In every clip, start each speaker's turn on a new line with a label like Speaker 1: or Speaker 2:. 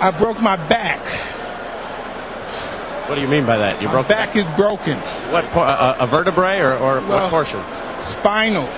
Speaker 1: I broke my back.
Speaker 2: What do you mean by that? You
Speaker 1: My
Speaker 2: broke
Speaker 1: back is broken.
Speaker 2: what? por- A, uh, uh, a vertebrae or, or what portion?
Speaker 1: Spinal.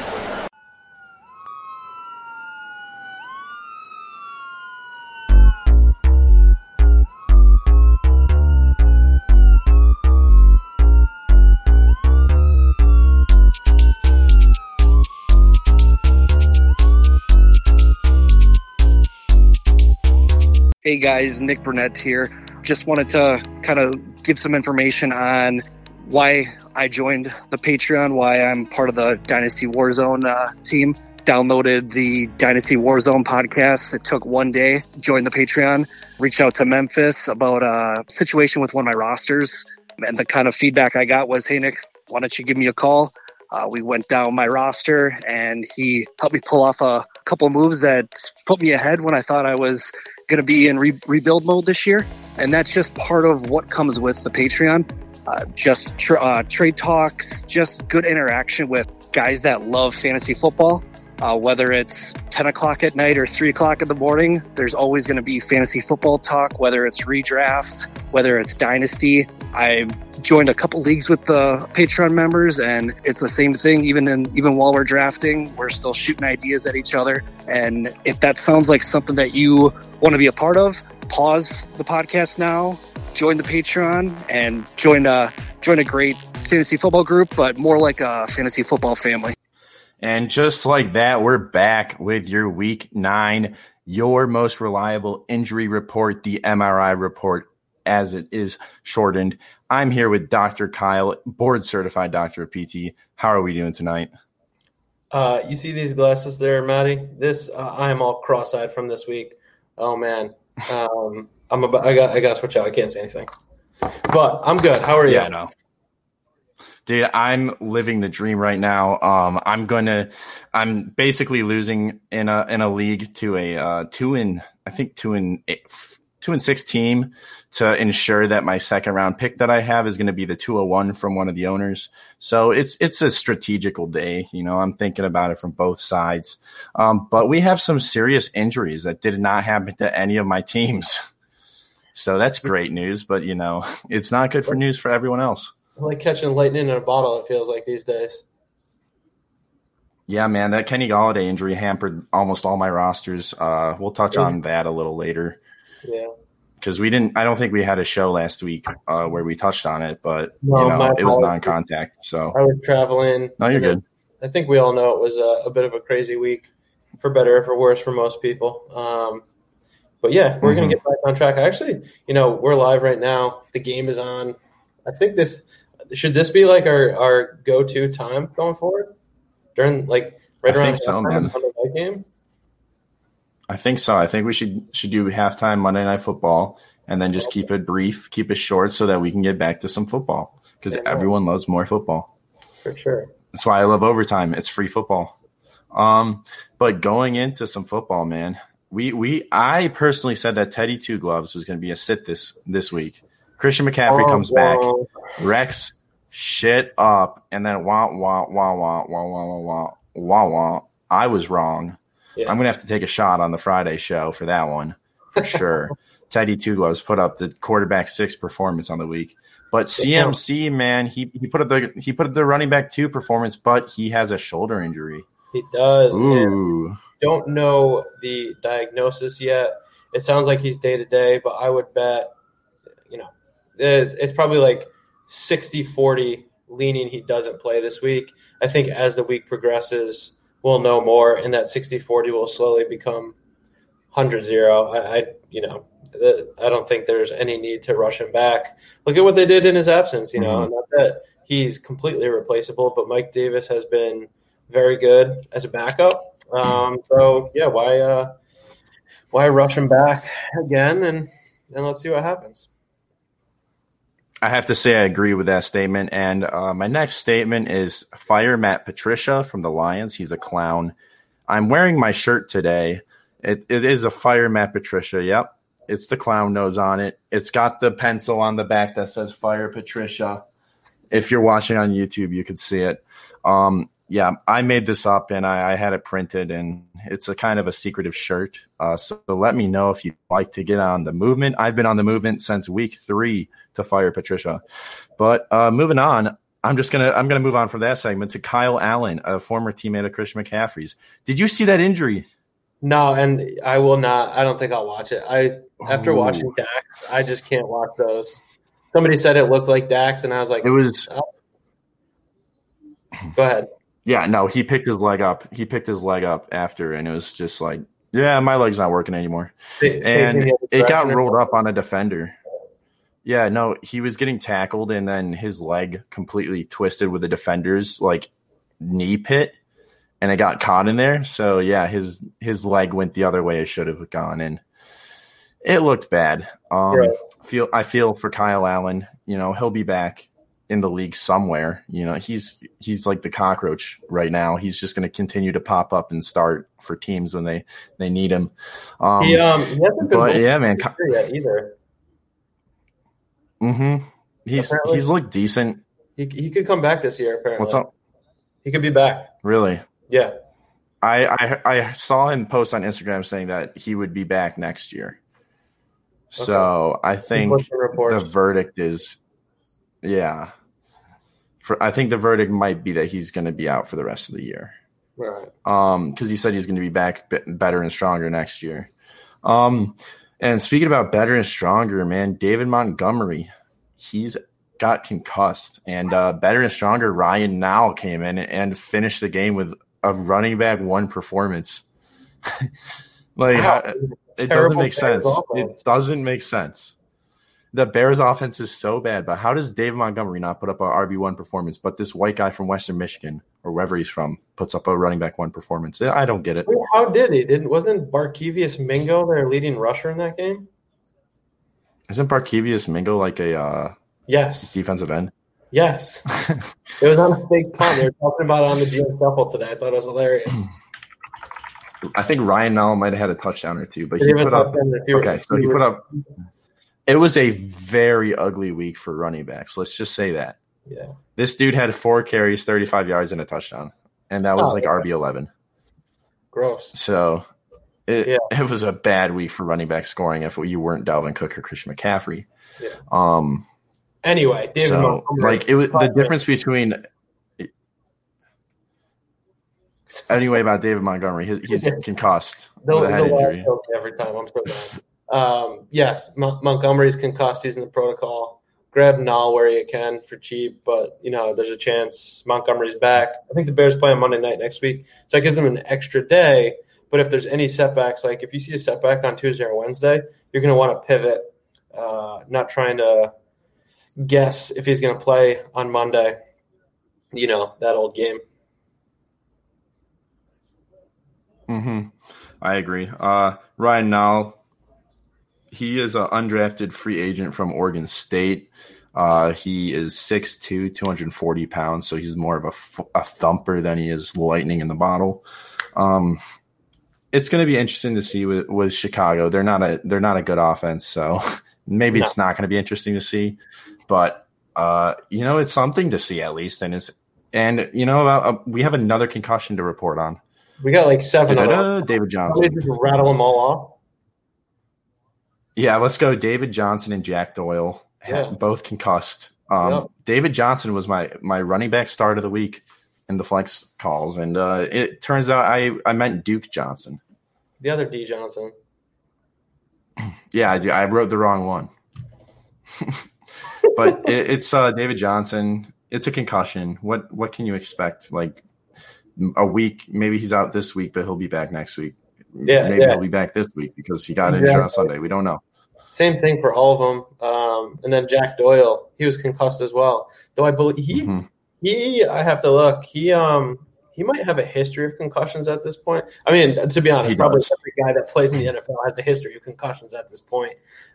Speaker 3: Guys, Nick Burnett here. Just wanted to kind of give some information on why I joined the Patreon, why I'm part of the Dynasty Warzone uh, team. Downloaded the Dynasty Warzone podcast. It took one day to join the Patreon. Reached out to Memphis about a situation with one of my rosters. And the kind of feedback I got was, hey, Nick, why don't you give me a call? Uh, we went down my roster and he helped me pull off a couple moves that put me ahead when I thought I was going to be in re- rebuild mode this year. And that's just part of what comes with the Patreon. Uh, just tr- uh, trade talks, just good interaction with guys that love fantasy football. Uh, whether it's 10 o'clock at night or 3 o'clock in the morning, there's always going to be fantasy football talk, whether it's redraft, whether it's dynasty. I joined a couple leagues with the Patreon members, and it's the same thing. Even in even while we're drafting, we're still shooting ideas at each other. And if that sounds like something that you want to be a part of, pause the podcast now, join the Patreon, and join a join a great fantasy football group, but more like a fantasy football family.
Speaker 4: And just like that, we're back with your week nine, your most reliable injury report, the MRI report, as it is shortened. I'm here with Dr. Kyle, board certified doctor of PT. How are we doing tonight?
Speaker 5: Uh, you see these glasses there, Matty? This uh, I am all cross-eyed from this week. Oh man, um, I'm about. I got. I got to switch out. I can't say anything, but I'm good. How are you?
Speaker 4: Yeah, no. Dude, I'm living the dream right now. Um, I'm gonna, I'm basically losing in a in a league to a uh, two in, I think two in eight, two and six team to ensure that my second round pick that I have is going to be the 201 from one of the owners. So it's it's a strategical day. You know, I'm thinking about it from both sides. Um, but we have some serious injuries that did not happen to any of my teams. So that's great news, but you know, it's not good for news for everyone else.
Speaker 5: Like catching lightning in a bottle. It feels like these days.
Speaker 4: Yeah, man, that Kenny Golladay injury hampered almost all my rosters. Uh, we'll touch on that a little later
Speaker 5: Yeah.
Speaker 4: because we didn't. I don't think we had a show last week uh, where we touched on it, but
Speaker 5: No,
Speaker 4: you know, it was non-contact. So
Speaker 5: I was traveling.
Speaker 4: no, you're good.
Speaker 5: I think we all know it was a, a bit of a crazy week, for better or for worse for most people. Um, but yeah, we're
Speaker 4: Mm-hmm.
Speaker 5: gonna get back on track. Actually, you know, we're live right now. The game is on. I think this should this be like our our go to time going forward during like right
Speaker 4: I
Speaker 5: around
Speaker 4: think so, man.
Speaker 5: the night game.
Speaker 4: I think so. I think we should should do halftime Monday Night Football and then just keep it brief, keep it short, so that we can get back to some football because
Speaker 5: Yeah.
Speaker 4: everyone loves more football.
Speaker 5: For sure.
Speaker 4: That's why I love overtime. It's free football. Um, but going into some football, man, we we I personally said that Teddy Two Gloves was going to be a sit this this week. Christian McCaffrey
Speaker 5: Oh,
Speaker 4: comes back,
Speaker 5: wow.
Speaker 4: Rex shit up, and then wah wah wah wah wah wah wah wah wah wah. I was wrong.
Speaker 5: Yeah.
Speaker 4: I'm gonna have to take a shot on the Friday show for that one for sure. Teddy Two Gloves put up the quarterback six performance on the week. But CMC, man, he, he put up the he put up the running back two performance, but he has a shoulder injury.
Speaker 5: He does.
Speaker 4: Ooh.
Speaker 5: don't know the diagnosis yet. It sounds like he's day to day, but I would bet, you know, it, it's probably like 60 40 leaning he doesn't play this week. I think as the week progresses, we'll know more, and that 60 40 will slowly become 100 0. I, I, you know, I don't think there's any need to rush him back. Look at what they did in his absence, you know,
Speaker 4: Mhm.
Speaker 5: not that he's completely replaceable, but Mike Davis has been very good as a backup. Um, so yeah, why uh, why rush him back again and and let's see what happens.
Speaker 4: I have to say I agree with that statement. And uh, my next statement is fire Matt Patricia from the Lions. He's a clown. I'm wearing my shirt today. It, it is a fire Matt Patricia. Yep. It's the clown nose on it. It's got the pencil on the back that says fire Patricia. If you're watching on YouTube, you could see it. Um, yeah, I made this up and I, I, had it printed, and it's a kind of a secretive shirt. Uh, so, so, let me know if you'd like to get on the movement. I've been on the movement since week three to fire Patricia. But uh, moving on, I'm just gonna I'm gonna move on from that segment to Kyle Allen, a former teammate of Christian McCaffrey's. Did you see that injury?
Speaker 5: No, and I will not. I don't think I'll watch it. I after Ooh. watching Dax, I just can't watch those. Somebody said it looked like Dax, and I was like,
Speaker 4: it was.
Speaker 5: Oh. Go ahead.
Speaker 4: Yeah, no, he picked his leg up. He picked his leg up after, and it was just like, yeah, my leg's not working anymore. and it got rolled up on a defender. Yeah, no, he was getting tackled, and then his leg completely twisted with the defender's like knee pit, and it got caught in there. So yeah, his his leg went the other way it should have gone, and it looked bad. Um. Feel I feel for Kyle Allen. You know, he'll be back in the league somewhere. You know, he's he's like the cockroach right now. He's just going to continue to pop up and start for teams when they they need him.
Speaker 5: Um, he, um, he
Speaker 4: but yeah, man,
Speaker 5: yet either.
Speaker 4: Mm-hmm. He's apparently, he's looked decent.
Speaker 5: He he could come back this year. Apparently,
Speaker 4: what's up?
Speaker 5: He could be back.
Speaker 4: Really?
Speaker 5: Yeah.
Speaker 4: I, I I saw him post on Instagram saying that he would be back next year. Okay. So I think the verdict is, yeah, for, I think the verdict might be that he's going to be out for the rest of the year.
Speaker 5: Right.
Speaker 4: Um, because he said he's going to be back better and stronger next year. Um, and speaking about better and stronger, man, David Montgomery, he's got concussed, and uh, better and stronger Ryan Nall came in and finished the game with a running back one performance. like wow. it doesn't make sense. It doesn't make sense the Bears offense is so bad, but how does Dave Montgomery not put up a RB one performance, but this white guy from Western Michigan or wherever he's from puts up a running back one performance? I don't get it.
Speaker 5: How did he? Didn't wasn't Barkevious Mingo their leading rusher in that game?
Speaker 4: Isn't Barkevious Mingo like a uh,
Speaker 5: yes
Speaker 4: defensive end?
Speaker 5: Yes, it was on a big punt. They were talking about it on the GM Shuffle today. I thought it was hilarious.
Speaker 4: I think Ryan Nall might have had a touchdown or two, but he, he put up. Okay, so he put up it was a very ugly week for running backs. Let's just say that.
Speaker 5: Yeah.
Speaker 4: This dude had four carries, 35 yards, and a touchdown. And that was oh, like yeah. RB11.
Speaker 5: Gross.
Speaker 4: So it, yeah. it was a bad week for running back scoring if you weren't Dalvin Cook or Christian McCaffrey.
Speaker 5: Yeah.
Speaker 4: Um,
Speaker 5: anyway,
Speaker 4: David so like it was the difference between anyway about David Montgomery. he's concussed with a head injury.
Speaker 5: Every time I'm so bad. Um, yes, M- Montgomery's concussed. He's in the protocol. Grab Nall where you can for cheap, but you know there's a chance Montgomery's back. I think the Bears play on Monday night next week, so it gives them an extra day. But if there's any setbacks, like if you see a setback on Tuesday or Wednesday, you're going to want to pivot, uh, not trying to guess if he's going to play on Monday. You know that old game.
Speaker 4: Hmm. I agree. Uh, Ryan Nall he is an undrafted free agent from Oregon State. Uh, he is 6'2", 240 pounds, so he's more of a, a thumper than he is lightning in the bottle. Um, it's going to be interesting to see with, with Chicago. They're not a they're not a good offense, so maybe no. it's not going to be interesting to see. But uh, you know, it's something to see at least, and it's and you know, uh, we have another concussion to report on.
Speaker 5: We got like 7
Speaker 4: David Johnson.
Speaker 5: Just rattle them all off.
Speaker 4: Yeah, let's go. David Johnson and Jack Doyle, yeah. both concussed. Um, yep. David Johnson was my my running back start of the week in the flex calls, and uh, it turns out I I meant Duke Johnson,
Speaker 5: the other D Johnson.
Speaker 4: Yeah, I, I wrote the wrong one, but it, it's uh, David Johnson. It's a concussion. What what can you expect? Like a week, maybe he's out this week, but he'll be back next week.
Speaker 5: Yeah,
Speaker 4: maybe
Speaker 5: yeah.
Speaker 4: he'll be back this week because he got injured on Sunday. We don't know.
Speaker 5: Same thing for all of them. Um, and then Jack Doyle, he was concussed as well. Though I believe he mm-hmm. he I have to look. He um he might have a history of concussions at this point. I mean, to be honest, he probably does. every guy that plays in the NFL has a history of concussions at this point.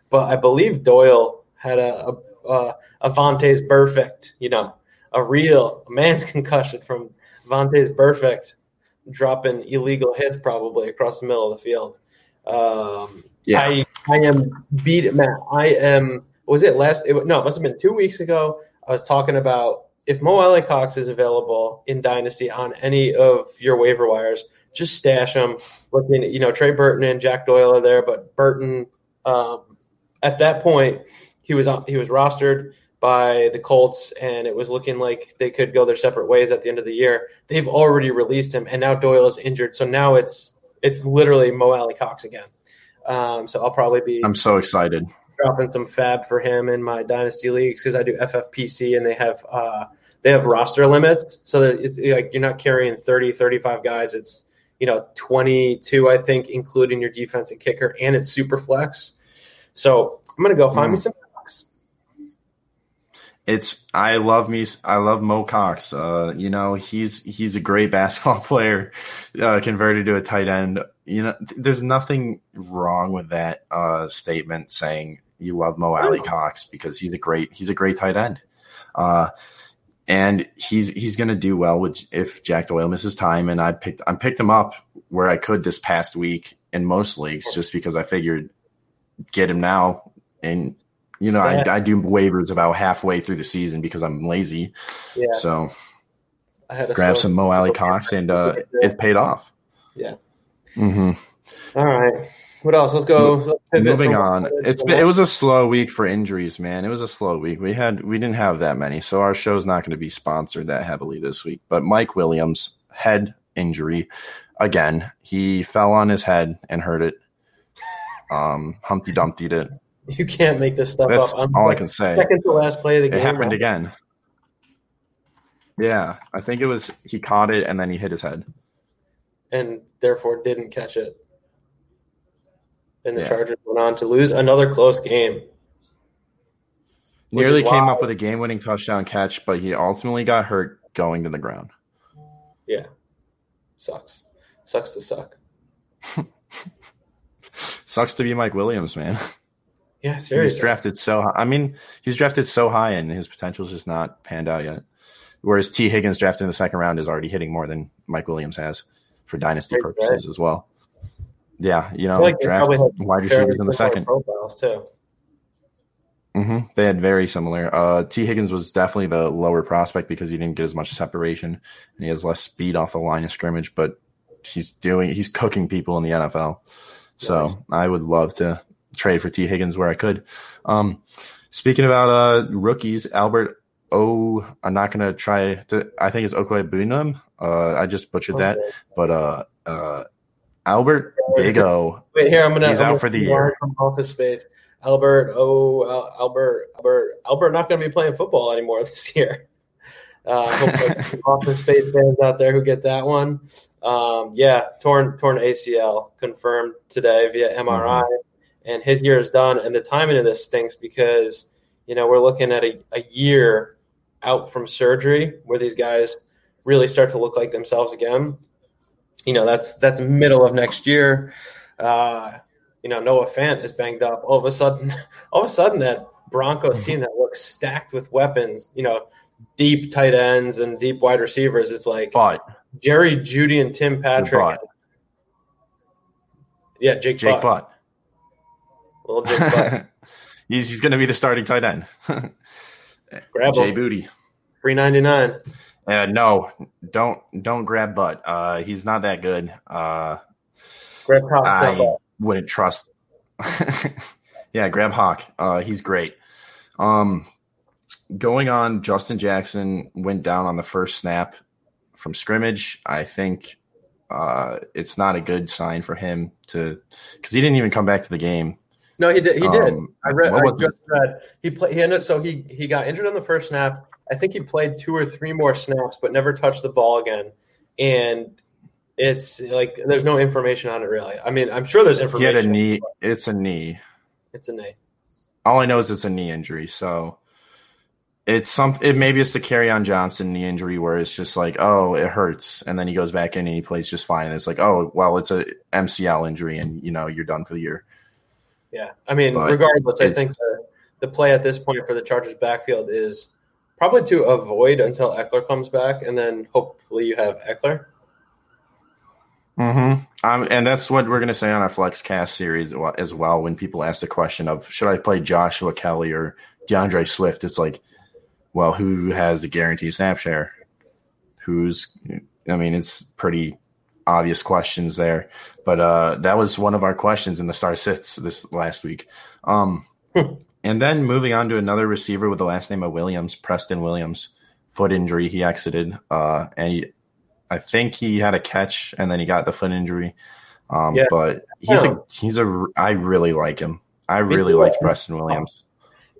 Speaker 5: But I believe Doyle had a a, a, Burfict, you know, a real a man's concussion from Vontaze Burfict dropping illegal hits probably across the middle of the field. Um, yeah. I I am beat Matt. I am. Was it last? It, no, it must have been two weeks ago. I was talking about if Mo Alie-Cox is available in Dynasty on any of your waiver wires, just stash him. Looking, you know, Trey Burton and Jack Doyle are there, but Burton um, at that point he was on, he was rostered by the Colts, and it was looking like they could go their separate ways at the end of the year. They've already released him, and now Doyle is injured, so now it's it's literally Mo Alie-Cox again. Um, so I'll probably be.
Speaker 4: I'm so excited.
Speaker 5: Dropping some fab for him in my dynasty leagues because I do FFPC and they have uh, they have roster limits, so that it's like you're not carrying 30, 35 guys. It's you know 22, I think, including your defense and kicker, and it's super flex. So I'm gonna go find mm. me some
Speaker 4: it's I love me I love Mo Cox. Uh, you know he's he's a great basketball player, uh, converted to a tight end. You know there's nothing wrong with that uh, statement saying you love Mo Alie-Cox because he's a great he's a great tight end, uh, and he's he's gonna do well with if Jack Doyle misses time. And I picked I picked him up where I could this past week in most leagues just because I figured get him now and you know, I, I, do waivers about halfway through the season because I'm lazy. Yeah. So I had grab some Mo Alie-Cox and uh, it's paid off.
Speaker 5: Yeah.
Speaker 4: Mm-hmm.
Speaker 5: All right. What else? Let's go.
Speaker 4: Let's Moving on. It's been, it was a slow week for injuries, man. It was a slow week. We had we didn't have that many, so our show's not going to be sponsored that heavily this week. But Mike Williams head injury again. He fell on his head and hurt it. Um, Humpty Dumpty it
Speaker 5: You can't make this stuff
Speaker 4: That's
Speaker 5: up. I'm
Speaker 4: all I can say.
Speaker 5: Second to last play of the game.
Speaker 4: It happened right? again. Yeah, I think it was he caught it and then he hit his head,
Speaker 5: and therefore didn't catch it. And the yeah. Chargers went on to lose another close game.
Speaker 4: Nearly came up with a game-winning touchdown catch, but he ultimately got hurt going to the ground.
Speaker 5: Yeah, sucks. Sucks to suck.
Speaker 4: Sucks to be Mike Williams, man.
Speaker 5: Yeah, seriously.
Speaker 4: He's drafted so high. I mean, he's drafted so high and his potential's just not panned out yet. Whereas Tee Higgins drafted in the second round is already hitting more than Mike Williams has for dynasty purposes as well. Yeah, you know, like draft wide receivers in the second.
Speaker 5: Profiles too.
Speaker 4: Mm-hmm. They had very similar. Uh, Tee Higgins was definitely the lower prospect because he didn't get as much separation and he has less speed off the line of scrimmage, but he's doing he's cooking people in the NFL. So nice. I would love to trade for Tee Higgins where I could. Um, speaking about uh, rookies, Albert O. I'm not gonna try to. I think it's Okwuegbunam. Uh, I just butchered that, but uh, uh, Albert Big O.
Speaker 5: Wait here, I'm gonna.
Speaker 4: He's
Speaker 5: I'm
Speaker 4: out
Speaker 5: gonna
Speaker 4: for the year.
Speaker 5: From office space, Albert O. Albert Albert Albert not going to be playing football anymore this year. Uh, office space fans out there who get that one. Um, yeah, torn torn ACL confirmed today via MRI. Mm-hmm and his year is done. And the timing of this stinks because you know we're looking at a, a year out from surgery where these guys really start to look like themselves again. You know that's that's middle of next year. Uh, you know Noah Fant is banged up. All of a sudden, all of a sudden that Broncos team that looks stacked with weapons. You know, deep tight ends and deep wide receivers. It's like
Speaker 4: but,
Speaker 5: Jerry Jeudy and Tim Patrick.
Speaker 4: But.
Speaker 5: Yeah, Jake,
Speaker 4: Jake Butt. Butt.
Speaker 5: Jake
Speaker 4: he's he's going to be the starting tight end.
Speaker 5: grab
Speaker 4: Jay Booty.
Speaker 5: Three ninety nine.
Speaker 4: Uh, no, don't don't grab Butt. Uh, he's not that good. Uh,
Speaker 5: grab Hawk.
Speaker 4: I wouldn't trust. yeah, grab Hawk. Uh, he's great. Um, going on, Justin Jackson went down on the first snap from scrimmage. I think uh, it's not a good sign for him to because he didn't even come back to the game.
Speaker 5: No, he did. He did. Um, I read. I just read. He played. He ended. So he he got injured on the first snap. I think he played two or three more snaps, but never touched the ball again. And it's like there's no information on it really. I mean, I'm sure there's information.
Speaker 4: He had a knee. It's a knee.
Speaker 5: It's a knee.
Speaker 4: All I know is it's a knee injury. So it's some. It maybe it's the Kerryon Johnson knee injury where it's just like, oh, it hurts, and then he goes back in and he plays just fine. And it's like, oh, well, it's a MCL injury, and you know you're done for the year.
Speaker 5: Yeah, I mean, but regardless, I think the, the play at this point for the Chargers backfield is probably to avoid until Ekeler comes back, and then hopefully you have Ekeler.
Speaker 4: Hmm. Um, and that's what we're going to say on our FlexCast series as well. When people ask the question of should I play Joshua Kelley or D'Andre Swift, it's like well, who has a guaranteed snap share? Who's, I mean, it's pretty obvious questions there, but uh, that was one of our questions in the star sits this last week. Um, and then moving on to another receiver with the last name of Williams, Preston Williams, foot injury. He exited, uh, and he, I think he had a catch, and then he got the foot injury. Um,
Speaker 5: Yeah.
Speaker 4: But he's a he's a I really like him. I really liked Preston Williams.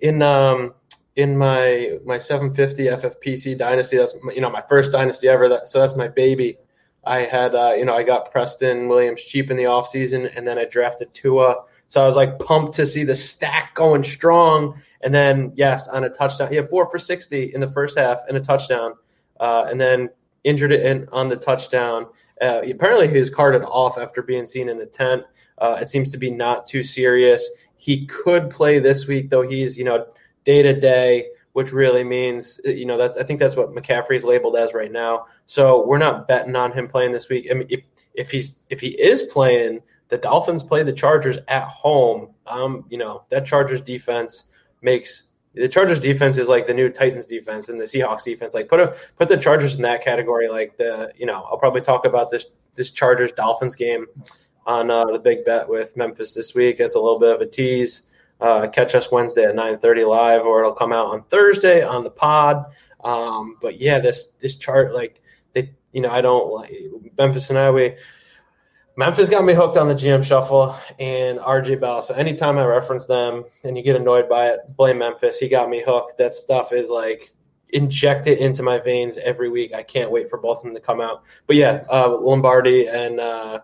Speaker 5: in um in my my 750 FFPC dynasty. That's my, you know my first dynasty ever. That, so that's my baby. I had uh, you know I got Preston Williams cheap in the offseason and then I drafted Tua. So I was like pumped to see the stack going strong. And then yes, on a touchdown, he had four for 60 in the first half and a touchdown, uh, and then injured it in, on the touchdown. Uh, apparently, he was carted off after being seen in the tent. Uh, it seems to be not too serious. He could play this week, though. He's you know day to day, which really means you know that's I think that's what McCaffrey's labeled as right now. So we're not betting on him playing this week. I mean, if if he's if he is playing, the Dolphins play the Chargers at home. Um, you know that Chargers defense makes the Chargers defense is like the new Titans defense and the Seahawks defense. Like put a put the Chargers in that category. Like the you know I'll probably talk about this this Chargers Dolphins game on uh, the big bet with Memphis this week. as a little bit of a tease. Uh, catch us Wednesday at nine thirty live, or it'll come out on Thursday on the pod. Um, but yeah, this this chart like they you know I don't like Memphis and I we Memphis got me hooked on the GM shuffle and RJ Bell. So anytime I reference them and you get annoyed by it, blame Memphis. He got me hooked. That stuff is like injected into my veins every week. I can't wait for both of them to come out. But yeah, uh, Lombardi and uh,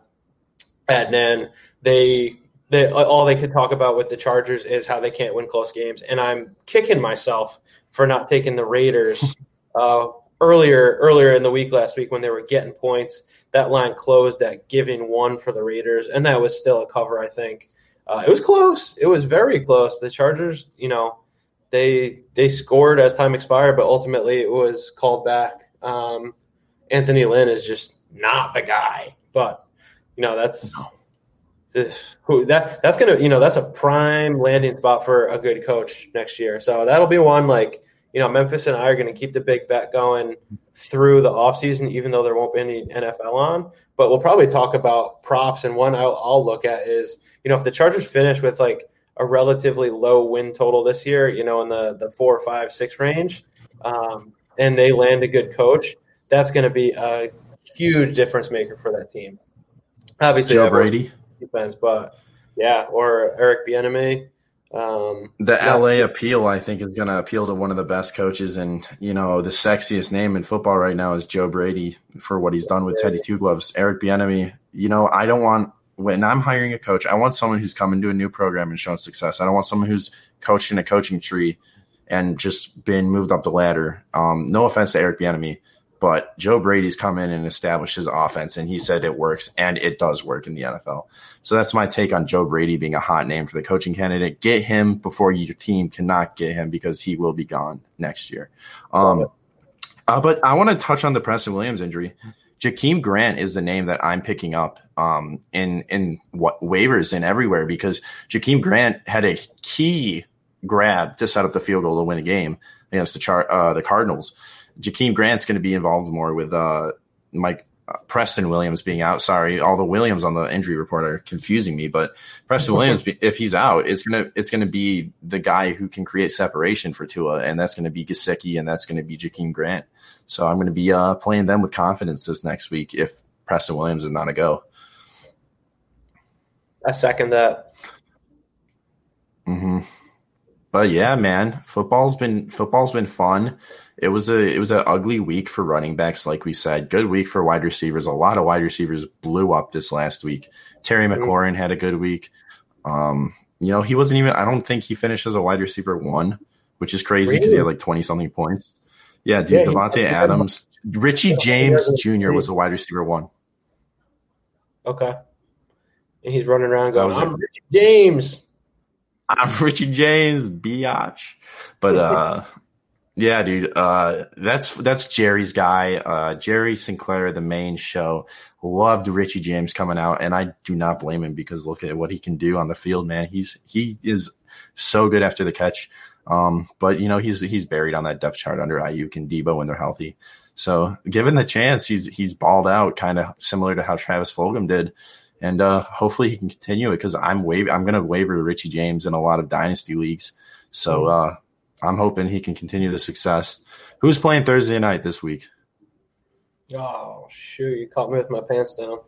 Speaker 5: Adnan, they they all they could talk about with the Chargers is how they can't win close games, and I'm kicking myself for not taking the Raiders uh, earlier earlier in the week last week when they were getting points. That line closed at giving one for the Raiders, and that was still a cover. I think uh, it was close. It was very close. The Chargers, you know, they they scored as time expired, but ultimately it was called back. Um, Anthony Lynn is just not the guy, but you know that's this who that that's gonna you know that's a prime landing spot for a good coach next year. So that'll be one like you know Memphis and I are going to keep the big bet going through the offseason, even though there won't be any NFL on. But we'll probably talk about props, and one I'll, I'll look at is you know if the Chargers finish with like a relatively low win total this year, you know in the the four, five, six range, um, and they land a good coach, that's going to be a huge difference maker for that team. Obviously,
Speaker 4: Joe Brady.
Speaker 5: Defense, but yeah, or Eric Bieniemy. Um,
Speaker 4: The
Speaker 5: Yeah.
Speaker 4: LA appeal, I think, is going to appeal to one of the best coaches, and you know the sexiest name in football right now is Joe Brady for what he's done with Teddy Two Gloves. Eric Bieniemy, you know, I don't want when I'm hiring a coach, I want someone who's come into a new program and shown success. I don't want someone who's coached in a coaching tree and just been moved up the ladder. Um, no offense to Eric Bieniemy, but Joe Brady's come in and established his offense, and he said it works, and it does work in the NFL. So that's my take on Joe Brady being a hot name for the coaching candidate. Get him before your team cannot get him because he will be gone next year. Um, uh, but I want to touch on the Preston Williams injury. Jakeem Grant is the name that I'm picking up um, in in what waivers and everywhere because Jakeem Grant had a key grab to set up the field goal to win the game against the char- uh, the Cardinals. Jakeem Grant's going to be involved more with uh, Mike uh, Preston Williams being out. Sorry, all the Williams on the injury report are confusing me, but Preston Williams, if he's out, it's gonna it's gonna be the guy who can create separation for Tua, and that's going to be Gesicki, and that's going to be Jakeem Grant. So I'm going to be uh, playing them with confidence this next week if Preston Williams is not a go.
Speaker 5: I second that.
Speaker 4: hmm But yeah, man, football's been football's been fun. It was a it was an ugly week for running backs, like we said. Good week for wide receivers. A lot of wide receivers blew up this last week. Terry
Speaker 5: Mhm.
Speaker 4: McLaurin had a good week. Um, you know, he wasn't even. I don't think he finished as a wide receiver one, which is crazy because he had like twenty something points. Yeah, dude,
Speaker 5: Yeah,
Speaker 4: Davante Adams, Richie James Jr. was a wide receiver one.
Speaker 5: Okay. And he's running around going,
Speaker 4: was
Speaker 5: I'm. Richie James.
Speaker 4: I'm Richie James, biatch. But uh Yeah, dude. Uh, that's that's Jerry's guy. Uh, Jerry Sinclair, the main show, loved Richie James coming out, and I do not blame him because look at what he can do on the field, man. He's he is so good after the catch. Um, but you know he's he's buried on that depth chart under Aiyuk and Deebo when they're healthy. So given the chance, he's he's balled out, kind of similar to how Travis Fulgham did, and uh, hopefully he can continue it because I'm wave I'm going to waiver Richie James in a lot of dynasty leagues. So uh, I'm hoping he can continue the success. Who's playing Thursday night this week?
Speaker 5: Oh shoot! You caught me with my pants down.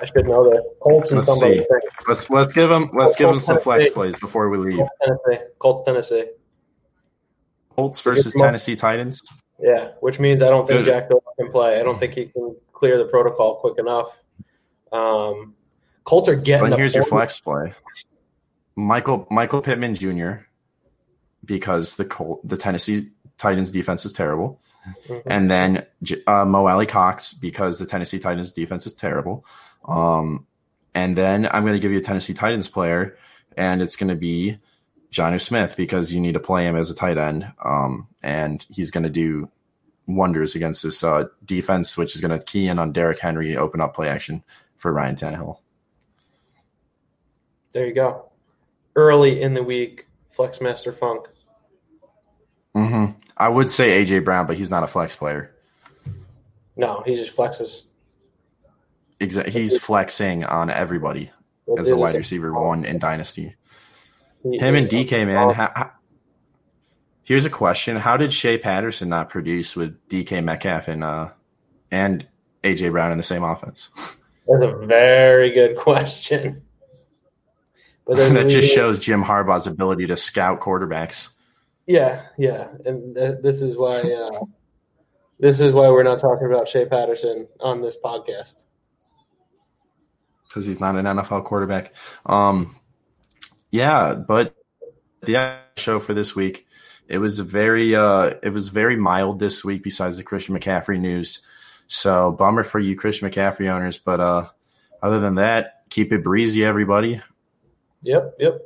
Speaker 5: I should know that. Colts and
Speaker 4: Let's
Speaker 5: somebody.
Speaker 4: see. Let's let's give him let's give him some flex plays before we leave.
Speaker 5: Colts, Tennessee. Colts, Tennessee.
Speaker 4: Colts versus Tennessee Titans.
Speaker 5: Yeah, which means I don't think
Speaker 4: Good.
Speaker 5: Jack Doyle can play. I don't think he can clear the protocol quick enough. Um, Colts are getting.
Speaker 4: But here's your flex play: Michael Michael Pittman Jr. Because the Col- the Tennessee Titans defense is terrible,
Speaker 5: Mhm.
Speaker 4: and then uh, Mo Alie-Cox because the Tennessee Titans defense is terrible. Um, and then I'm going to give you a Tennessee Titans player, and it's going to be Jonnu Smith because you need to play him as a tight end, um, and he's going to do wonders against this uh, defense, which is going to key in on Derrick Henry, open up play action for Ryan Tannehill.
Speaker 5: There you go. Early in the week, Flexmaster Funk.
Speaker 4: Mm-hmm. I would say AJ Brown, but he's not a flex player.
Speaker 5: No, he just flexes.
Speaker 4: Exa- he's flexing on everybody as a wide receiver one in dynasty. Him and DK, man. ha- ha- here's a question: How did Shea Patterson not produce with DK Metcalf and uh, and AJ Brown in the same offense?
Speaker 5: That's a very good question. But
Speaker 4: that
Speaker 5: we-
Speaker 4: just shows Jim Harbaugh's ability to scout quarterbacks.
Speaker 5: Yeah, yeah, and th- this is why uh, this is why we're not talking about Shea Patterson on this podcast.
Speaker 4: because he's not an NFL quarterback. Um, yeah, but the show for this week, it was very, uh, it was very mild this week. Besides the Christian McCaffrey news, so bummer for you Christian McCaffrey owners. But uh, other than that, keep it breezy, everybody.
Speaker 5: Yep, yep.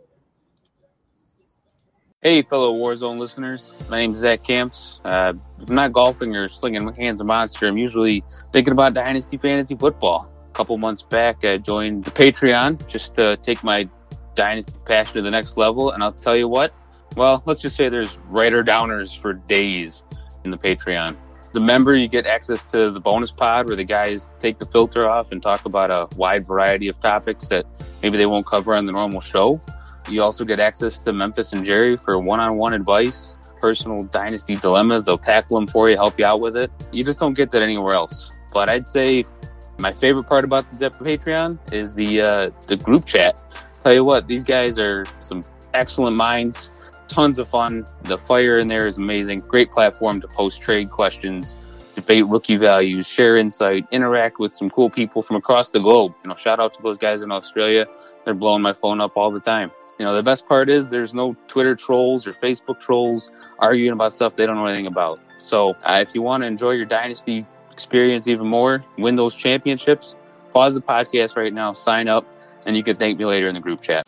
Speaker 6: Hey, fellow Warzone listeners. My name is Zach Camps. Uh, I'm not golfing or slinging hands of monster, I'm usually thinking about Dynasty Fantasy Football. A couple months back, I joined the Patreon just to take my Dynasty passion to the next level. And I'll tell you what, well, let's just say there's writer downers for days in the Patreon. A member, you get access to the bonus pod where the guys take the filter off and talk about a wide variety of topics that maybe they won't cover on the normal show. You also get access to Memphis and Jerry for one-on-one advice, personal dynasty dilemmas. They'll tackle them for you, help you out with it. You just don't get that anywhere else. But I'd say my favorite part about the Depth Patreon is the uh, the group chat. Tell you what, these guys are some excellent minds. Tons of fun. The fire in there is amazing. Great platform to post trade questions, debate rookie values, share insight, interact with some cool people from across the globe. You know, shout out to those guys in Australia. They're blowing my phone up all the time. You know, the best part is there's no Twitter trolls or Facebook trolls arguing about stuff they don't know anything about. So uh, if you want to enjoy your dynasty experience even more, win those championships, pause the podcast right now, sign up, and you can thank me later in the group chat.